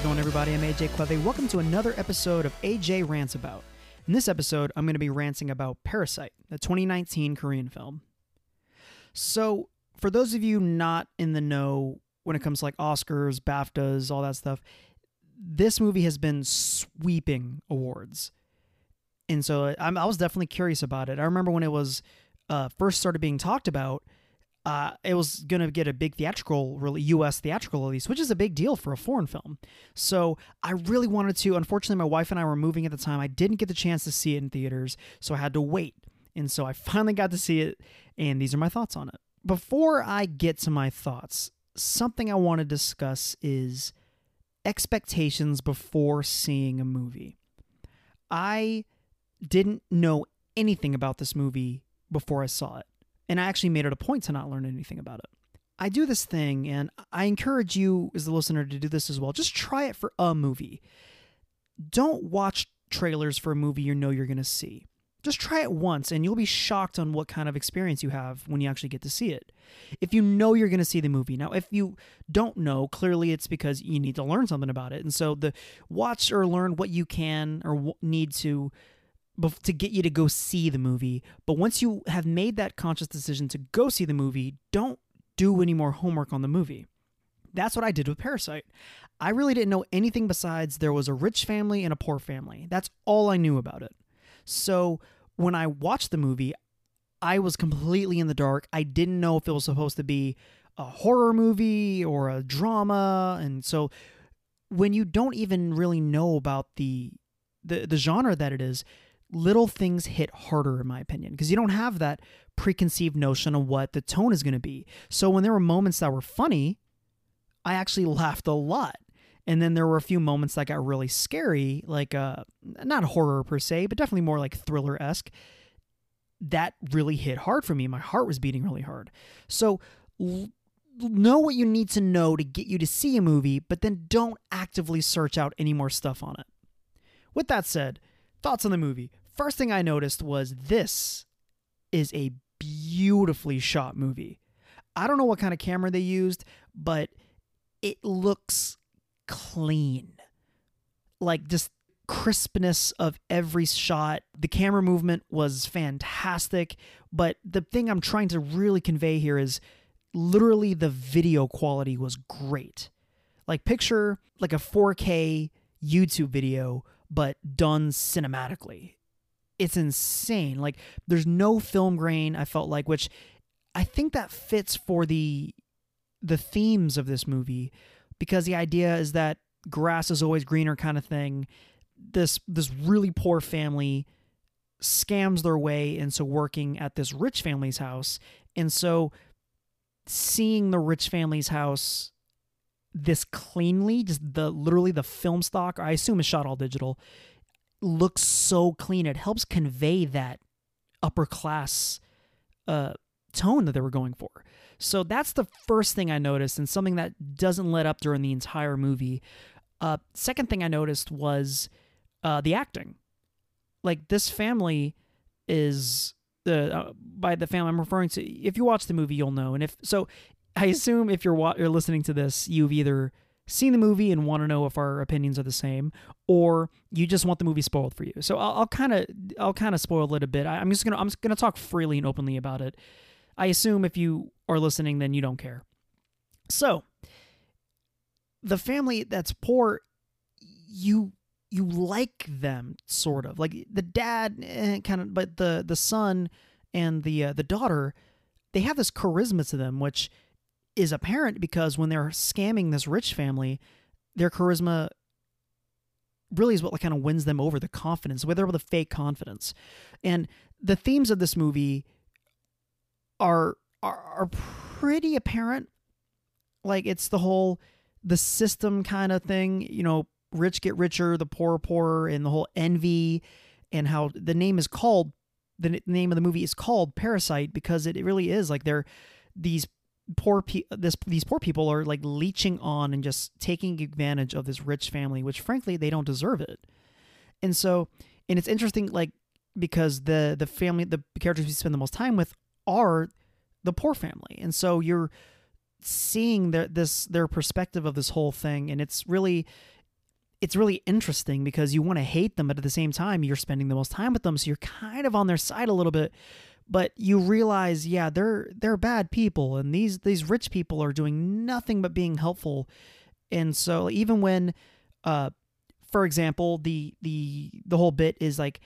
it going, everybody? I'm AJ Cleve. Welcome to another episode of AJ Rants About. In this episode, I'm going to be ranting about Parasite, the 2019 Korean film. So, for those of you not in the know when it comes to like Oscars, BAFTAs, all that stuff, this movie has been sweeping awards. And so I'm, I was definitely curious about it. I remember when it was uh, first started being talked about, uh, it was going to get a big theatrical, really U.S. theatrical release, which is a big deal for a foreign film. So I really wanted to. Unfortunately, my wife and I were moving at the time. I didn't get the chance to see it in theaters, so I had to wait. And so I finally got to see it, and these are my thoughts on it. Before I get to my thoughts, something I want to discuss is expectations before seeing a movie. I didn't know anything about this movie before I saw it. And I actually made it a point to not learn anything about it. I do this thing, and I encourage you as the listener to do this as well. Just try it for a movie. Don't watch trailers for a movie you know you're going to see. Just try it once, and you'll be shocked on what kind of experience you have when you actually get to see it. If you know you're going to see the movie, now if you don't know, clearly it's because you need to learn something about it. And so the watch or learn what you can or need to to get you to go see the movie. But once you have made that conscious decision to go see the movie, don't do any more homework on the movie. That's what I did with Parasite. I really didn't know anything besides there was a rich family and a poor family. That's all I knew about it. So when I watched the movie, I was completely in the dark. I didn't know if it was supposed to be a horror movie or a drama. And so when you don't even really know about the the, the genre that it is, little things hit harder in my opinion because you don't have that preconceived notion of what the tone is going to be. So when there were moments that were funny, I actually laughed a lot. And then there were a few moments that got really scary, like uh not horror per se, but definitely more like thriller-esque. That really hit hard for me. My heart was beating really hard. So l- know what you need to know to get you to see a movie, but then don't actively search out any more stuff on it. With that said, thoughts on the movie first thing I noticed was this is a beautifully shot movie. I don't know what kind of camera they used, but it looks clean. Like just crispness of every shot. The camera movement was fantastic, but the thing I'm trying to really convey here is literally the video quality was great. Like picture like a 4K YouTube video but done cinematically it's insane. Like there's no film grain. I felt like, which I think that fits for the the themes of this movie because the idea is that grass is always greener kind of thing. This this really poor family scams their way into working at this rich family's house, and so seeing the rich family's house this cleanly, just the literally the film stock, I assume is shot all digital, looks so clean. It helps convey that upper class uh, tone that they were going for. So that's the first thing I noticed, and something that doesn't let up during the entire movie. Uh, second thing I noticed was uh, the acting. Like this family is the uh, by the family I'm referring to. If you watch the movie, you'll know. And if so, I assume if you're wa- you're listening to this, you've either seen the movie and want to know if our opinions are the same, or you just want the movie spoiled for you. So I'll kind of I'll kind of spoil it a bit. I, I'm just gonna I'm just gonna talk freely and openly about it. I assume if you are listening, then you don't care. So the family that's poor, you you like them sort of like the dad eh, kind of, but the the son and the uh, the daughter, they have this charisma to them, which is apparent because when they're scamming this rich family, their charisma really is what kind of wins them over the confidence, they're able to fake confidence. And the themes of this movie are are, are pretty apparent. Like it's the whole the system kind of thing, you know, rich get richer, the poor poorer, and the whole envy and how the name is called the name of the movie is called Parasite because it, it really is like they're these poor pe- this these poor people are like leeching on and just taking advantage of this rich family which frankly they don't deserve it and so and it's interesting like because the the family the characters we spend the most time with are the poor family and so you're seeing their this their perspective of this whole thing and it's really it's really interesting because you want to hate them, but at the same time, you're spending the most time with them, so you're kind of on their side a little bit. But you realize, yeah, they're they're bad people, and these these rich people are doing nothing but being helpful. And so even when, uh, for example, the the the whole bit is like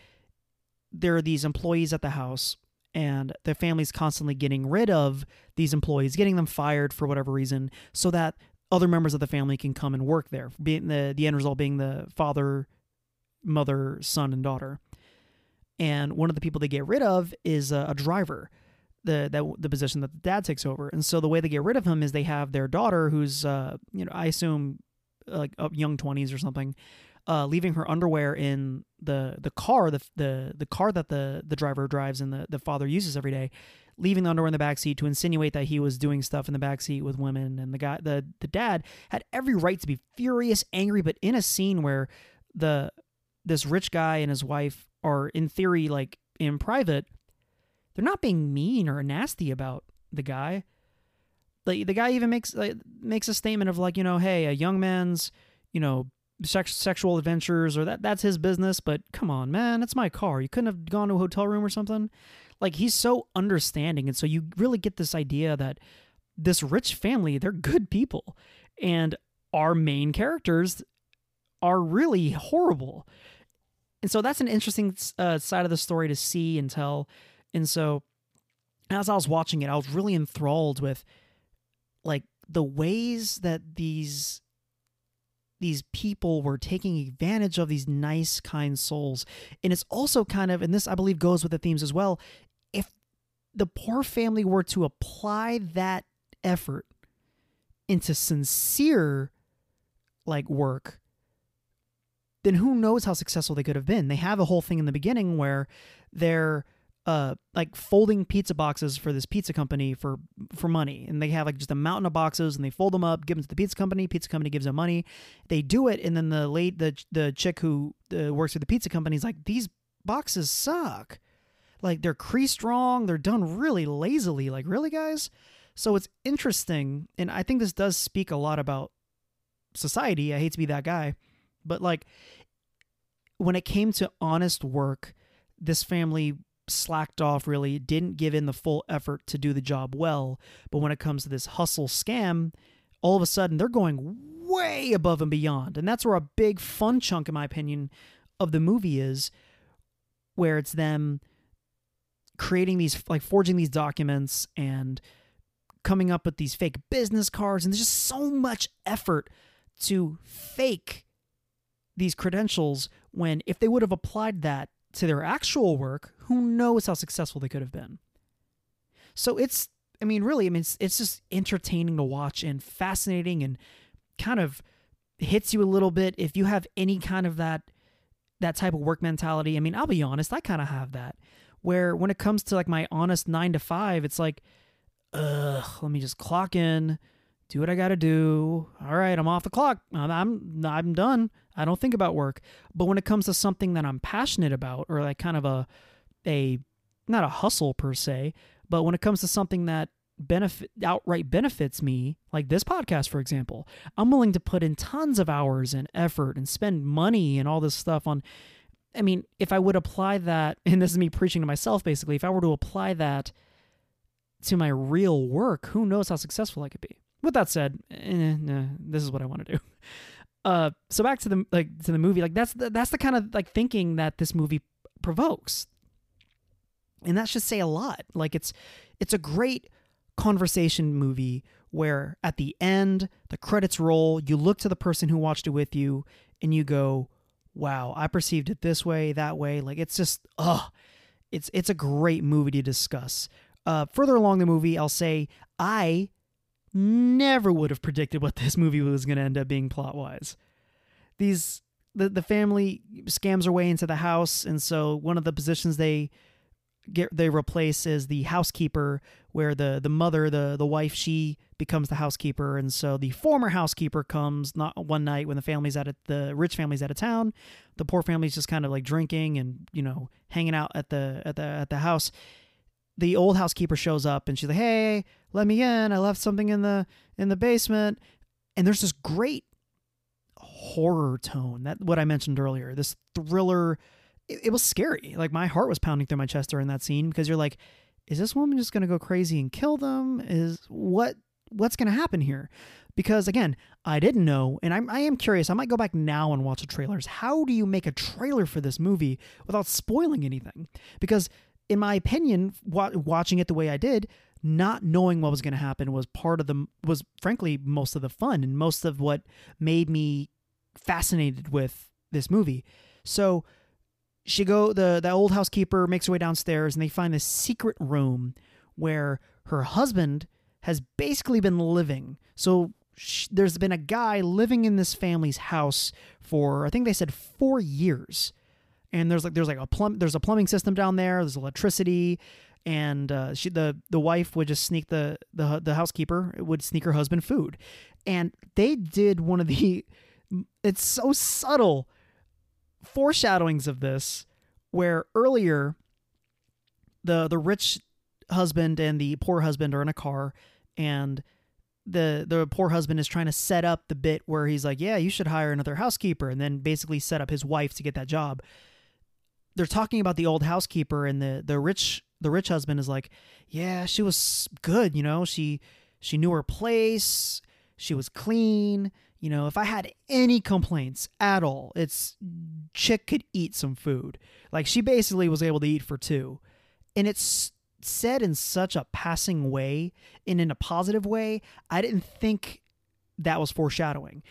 there are these employees at the house and the family's constantly getting rid of these employees, getting them fired for whatever reason, so that other members of the family can come and work there. Being the the end result being the father, mother, son, and daughter. And one of the people they get rid of is a, a driver, the that the position that the dad takes over. And so the way they get rid of him is they have their daughter, who's uh, you know I assume like young twenties or something, uh, leaving her underwear in the the car, the the the car that the the driver drives and the the father uses every day, leaving the underwear in the back seat to insinuate that he was doing stuff in the back seat with women. And the guy, the the dad, had every right to be furious, angry, but in a scene where the this rich guy and his wife are in theory like in private, they're not being mean or nasty about the guy. The the guy even makes like, makes a statement of like you know, hey, a young man's you know sex, sexual adventures or that that's his business but come on man it's my car. You couldn't have gone to a hotel room or something? Like he's so understanding and so you really get this idea that this rich family they're good people and our main characters are really horrible and so that's an interesting uh, side of the story to see and tell and so as i was watching it i was really enthralled with like the ways that these these people were taking advantage of these nice, kind souls. And it's also kind of, and this I believe goes with the themes as well. If the poor family were to apply that effort into sincere like work, then who knows how successful they could have been. They have a whole thing in the beginning where they're uh like folding pizza boxes for this pizza company for for money and they have like just a mountain of boxes and they fold them up give them to the pizza company pizza company gives them money they do it and then the late the the chick who uh, works for the pizza company is like these boxes suck like they're creased wrong they're done really lazily like really guys so it's interesting and i think this does speak a lot about society i hate to be that guy but like when it came to honest work this family slacked off really, didn't give in the full effort to do the job well. But when it comes to this hustle scam, all of a sudden they're going way above and beyond. And that's where a big fun chunk, in my opinion, of the movie is, where it's them creating these, like forging these documents and coming up with these fake business cards. And there's just so much effort to fake these credentials when if they would have applied that to their actual work, who knows how successful they could have been. So it's, I mean, really, I mean, it's, it's just entertaining to watch and fascinating and kind of hits you a little bit if you have any kind of that that type of work mentality. I mean, I'll be honest, I kind of have that. Where when it comes to like my honest nine to five, it's like, ugh, let me just clock in, do what I got to do. All right, I'm off the clock. I'm, I'm done. I don't think about work. But when it comes to something that I'm passionate about or like kind of a a not a hustle per se, but when it comes to something that benefit outright benefits me, like this podcast for example, I'm willing to put in tons of hours and effort and spend money and all this stuff on I mean, if I would apply that and this is me preaching to myself basically, if I were to apply that to my real work, who knows how successful I could be with that said, eh, nah, this is what I want to do. Uh, so back to the like to the movie, like that's the, that's the kind of like thinking that this movie provokes, and that should say a lot. Like it's it's a great conversation movie where at the end the credits roll, you look to the person who watched it with you, and you go, "Wow, I perceived it this way, that way." Like it's just, oh, it's it's a great movie to discuss. Uh, further along the movie, I'll say I never would have predicted what this movie was going to end up being plot wise. These the the family scams their way into the house, and so one of the positions they get they replace is the housekeeper, where the the mother, the the wife, she becomes the housekeeper, and so the former housekeeper comes not one night when the family's out of the rich family's out of town, the poor family's just kind of like drinking and you know hanging out at the at the at the house the old housekeeper shows up and she's like, "Hey, let me in. I left something in the in the basement." And there's this great horror tone. That what I mentioned earlier. This thriller. It, it was scary. Like my heart was pounding through my chest during that scene because you're like, is this woman just gonna go crazy and kill them? Is what what's gonna happen here? Because again, I didn't know, and I'm, I am curious. I might go back now and watch the trailers. How do you make a trailer for this movie without spoiling anything? Because, in my opinion, watching it the way I did, not knowing what was going to happen was part of the was frankly most of the fun and most of what made me fascinated with this movie. So she go the the old housekeeper makes her way downstairs and they find this secret room where her husband has basically been living. So she, there's been a guy living in this family's house for I think they said 4 years. And there's like there's like a plumb there's a plumbing system down there, there's electricity, and uh, she the the wife would just sneak the the the housekeeper would sneak her husband food, and they did one of the it's so subtle foreshadowings of this where earlier the the rich husband and the poor husband are in a car and the the poor husband is trying to set up the bit where he's like, "Yeah, you should hire another housekeeper," and then basically set up his wife to get that job. They're talking about the old housekeeper, and the the rich the rich husband is like, yeah, she was good, you know, she she knew her place, she was clean, you know, if I had any complaints at all, it's chick could eat some food. Like she basically was able to eat for two. And it's said in such a passing way and in a positive way, I didn't think that was foreshadowing.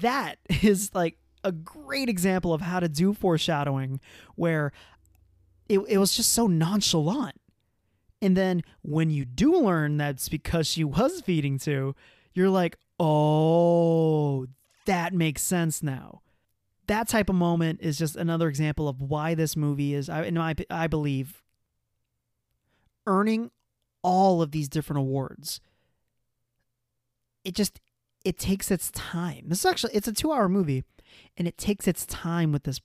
That is like a great example of how to do foreshadowing where it, it was just so nonchalant. And then when you do learn that's because she was feeding too, you're like, oh, that makes sense now. That type of moment is just another example of why this movie is, I, in my, I believe, earning all of these different awards. It just, it takes its time. This is actually, it's a two hour movie and it takes its time with this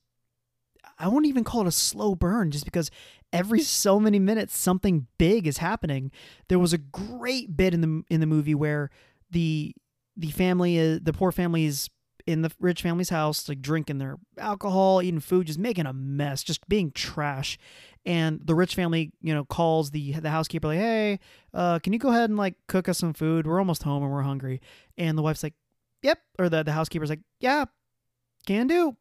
I won't even call it a slow burn just because every so many minutes something big is happening. There was a great bit in the in the movie where the the family is the poor family is in the rich family's house, like drinking their alcohol, eating food, just making a mess, just being trash. And the rich family, you know, calls the the housekeeper like, "Hey, uh, can you go ahead and like cook us some food? We're almost home and we're hungry." And the wife's like, "Yep," or the the housekeeper's like, "Yeah, can do."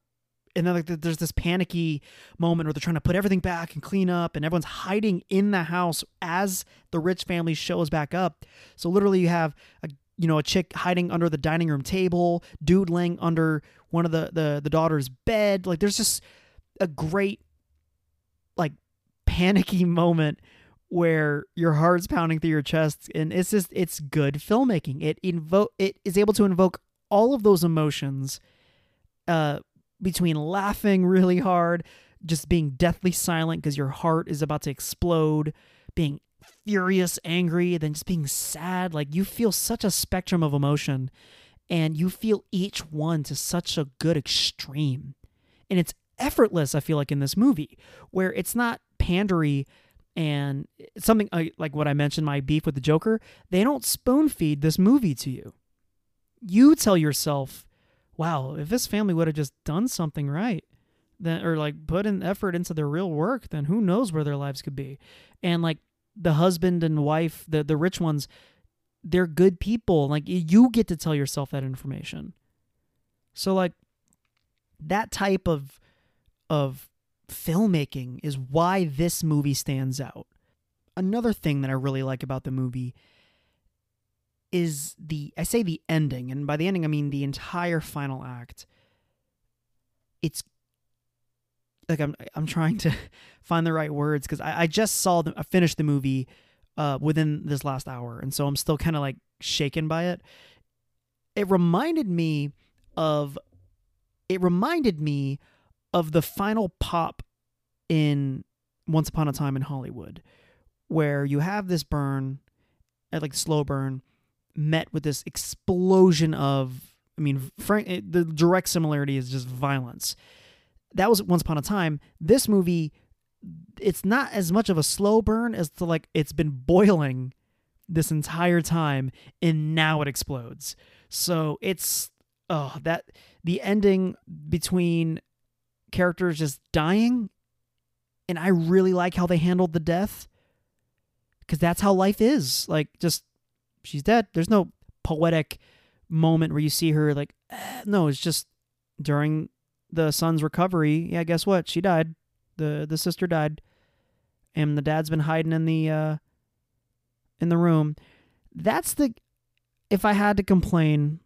And then like there's this panicky moment where they're trying to put everything back and clean up and everyone's hiding in the house as the rich family shows back up. So literally you have a you know a chick hiding under the dining room table dude laying under one of the the, the daughter's bed. Like there's just a great like panicky moment where your heart's pounding through your chest and it's just it's good filmmaking. It invoke it is able to invoke all of those emotions uh between laughing really hard, just being deathly silent because your heart is about to explode, being furious, angry, then just being sad. Like you feel such a spectrum of emotion and you feel each one to such a good extreme. And it's effortless, I feel like, in this movie, where it's not pandery and something uh, like what I mentioned, my beef with the Joker. They don't spoon feed this movie to you. You tell yourself, wow, if this family would have just done something right, then or like put in effort into their real work, then who knows where their lives could be. And like the husband and wife, the the rich ones, they're good people. Like you get to tell yourself that information. So like that type of of filmmaking is why this movie stands out. Another thing that I really like about the movie is the I say the ending, and by the ending I mean the entire final act. It's like I'm I'm trying to find the right words because I, I just saw the I finished the movie uh, within this last hour, and so I'm still kind of like shaken by it. It reminded me of it reminded me of the final pop in Once Upon a Time in Hollywood, where you have this burn, uh, like slow burn, met with this explosion of I mean, frank, eh, the direct similarity is just violence. That was Once Upon a Time. This movie, it's not as much of a slow burn as to like it's been boiling this entire time and now it explodes. So it's oh that the ending between characters just dying and I really like how they handled the death because that's how life is. Like, just she's dead. There's no poetic moment where you see her like, eh. no, it's just during the son's recovery. Yeah, guess what? She died. the The sister died, and the dad's been hiding in the uh, in the room. That's the. If I had to complain,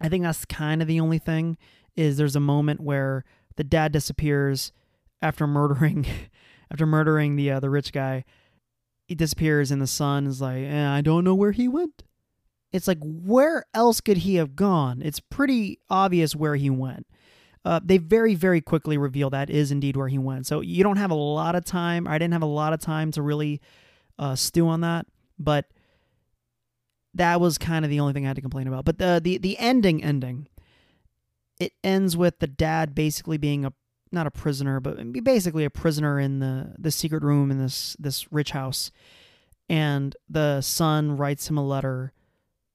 I think that's kind of the only thing. Is there's a moment where the dad disappears after murdering after murdering the uh, the rich guy he disappears and the son is like eh, i don't know where he went. It's like where else could he have gone? It's pretty obvious where he went. Uh, they very very quickly reveal that is indeed where he went. So you don't have a lot of time i didn't have a lot of time to really uh, stew on that but that was kind of the only thing i had to complain about. But the the, the ending ending it ends with the dad basically being a not a prisoner, but basically a prisoner in the the secret room in this this rich house. And the son writes him a letter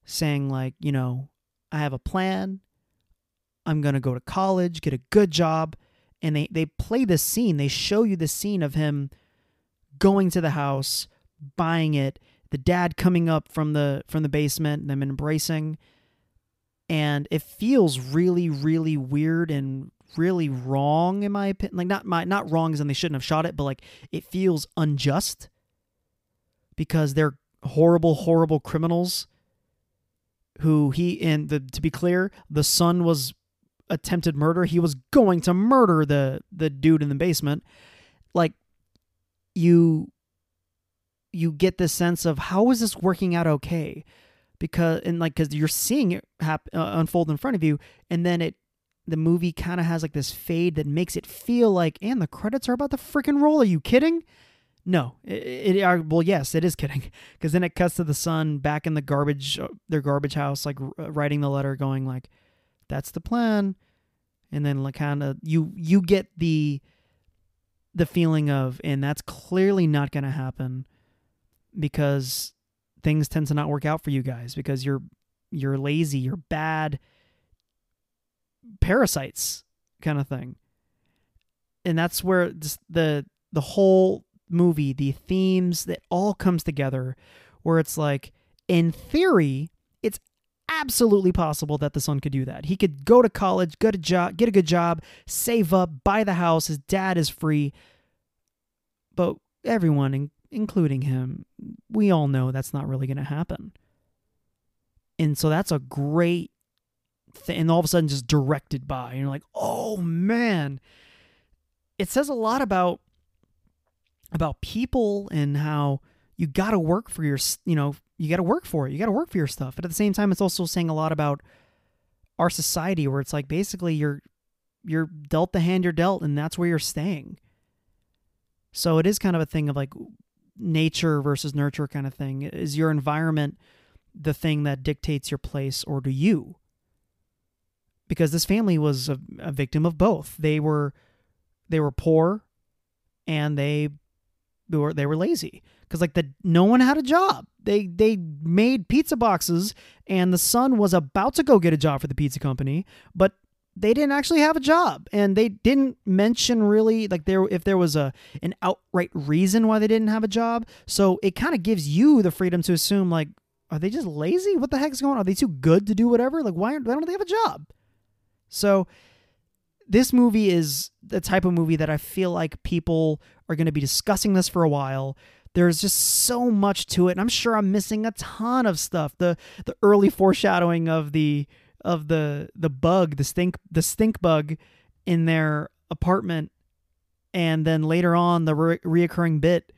saying like, you know, I have a plan. I'm going to go to college, get a good job. And they they play this scene. They show you the scene of him going to the house, buying it, the dad coming up from the from the basement, them embracing. And it feels really, really weird and really wrong in my opinion. Like not my not wrong as in they shouldn't have shot it, but like it feels unjust because they're horrible, horrible criminals who he and the to be clear, the son was attempted murder. He was going to murder the the dude in the basement. Like you you get this sense of how is this working out okay? Because and like because you're seeing it happen uh, unfold in front of you, and then it the movie kind of has like this fade that makes it feel like, and the credits are about to freaking roll. Are you kidding? No, it, it are well, yes, it is kidding, because then it cuts to the son back in the garbage, uh, their garbage house, like uh, writing the letter, going like, "That's the plan," and then like kind of you you get the the feeling of, and that's clearly not going to happen, because things tend to not work out for you guys because you're you're lazy, you're bad, parasites kind of thing. And that's where the the whole movie, the themes that all comes together where it's like in theory, it's absolutely possible that the son could do that. He could go to college, get a job, get a good job, save up, buy the house, his dad is free. But everyone including him, we all know that's not really going to happen. And so that's a great th- and all of a sudden just directed by and you're like oh man. It says a lot about about people and how you got to work for your you know you got to work for it you got to work for your stuff but at the same time it's also saying a lot about our society where it's like basically you're you're dealt the hand you're dealt and that's where you're staying. So it is kind of a thing of like nature versus nurture kind of thing. Is your environment the thing that dictates your place or do you because this family was a, a victim of both. They were they were poor and they, they were they were lazy because like the no one had a job. They they made pizza boxes and the son was about to go get a job for the pizza company, but they didn't actually have a job and they didn't mention really like there if there was a an outright reason why they didn't have a job. So it kind of gives you the freedom to assume like are they just lazy? What the heck's going on? Are they too good to do whatever? Like why, why don't they have a job? So this movie is the type of movie that I feel like people are going to be discussing this for a while. There's just so much to it, and I'm sure I'm missing a ton of stuff. The the early foreshadowing of the of the the bug, the stink the stink bug in their apartment, and then later on the re- reoccurring bit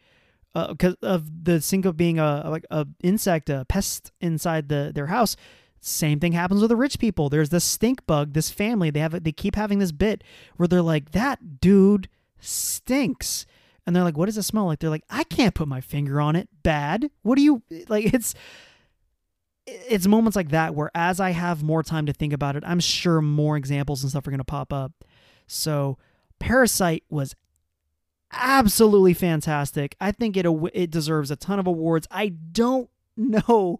because uh, of the stink of being a like a insect, a pest inside the their house same thing happens with the rich people. There's this stink bug, this family. They have they keep having this bit where they're like, "That dude stinks," and they're like, "What does it smell like?" They're like, "I can't put my finger on it. Bad. What do you like?" It's it's moments like that where, as I have more time to think about it, I'm sure more examples and stuff are going to pop up. So, Parasite was absolutely fantastic. I think it it deserves a ton of awards. I don't know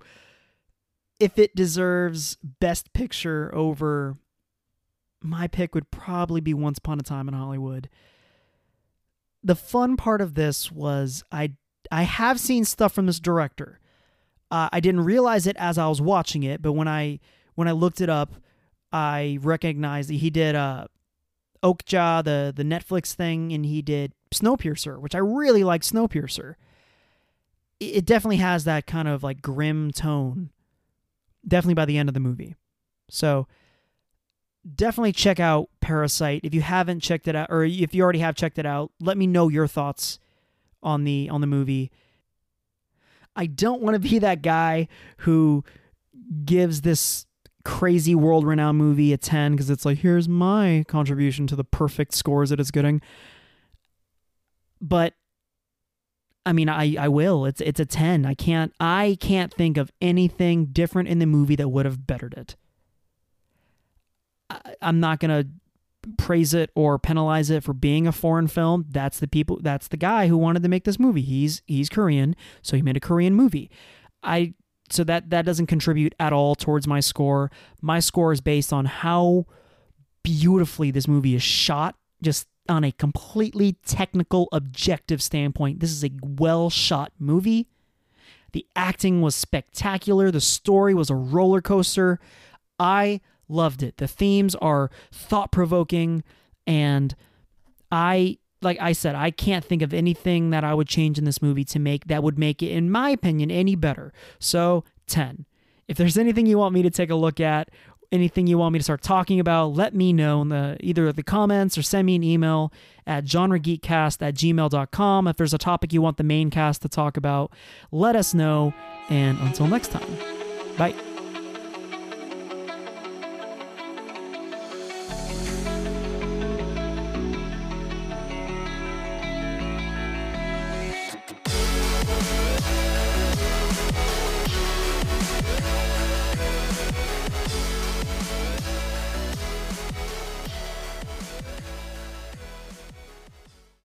if it deserves best picture over my pick would probably be Once Upon a Time in Hollywood. The fun part of this was I I have seen stuff from this director. Uh, I didn't realize it as I was watching it, but when I when I looked it up, I recognized that he did uh, Okja, the the Netflix thing, and he did Snowpiercer, which I really like. Snowpiercer. It, it definitely has that kind of like grim tone. Definitely by the end of the movie. So definitely check out Parasite if you haven't checked it out, or if you already have checked it out. Let me know your thoughts on the on the movie. I don't want to be that guy who gives this crazy world renowned movie a 10 because it's like here's my contribution to the perfect scores it is getting but I mean I I will. It's it's a 10 I can't I can't think of anything different in the movie that would have bettered it. I, I'm not to praise it or penalize it for being a foreign film. That's the people that's the guy who wanted to make this movie. He's he's Korean so he made a Korean movie. I so that that doesn't contribute at all towards my score. My score is based on how beautifully this movie is shot, just on a completely technical, objective standpoint. This is a well shot movie. The acting was spectacular. The story was a roller coaster. I loved it. The themes are thought provoking, and I like I said, I can't think of anything that I would change in this movie to make that would make it, in my opinion, any better. So, 10. If there's anything you want me to take a look at, anything you want me to start talking about, let me know in the either the comments or send me an email at genregeekscast at gmail.com. If there's a topic you want the main cast to talk about, let us know. And until next time, bye.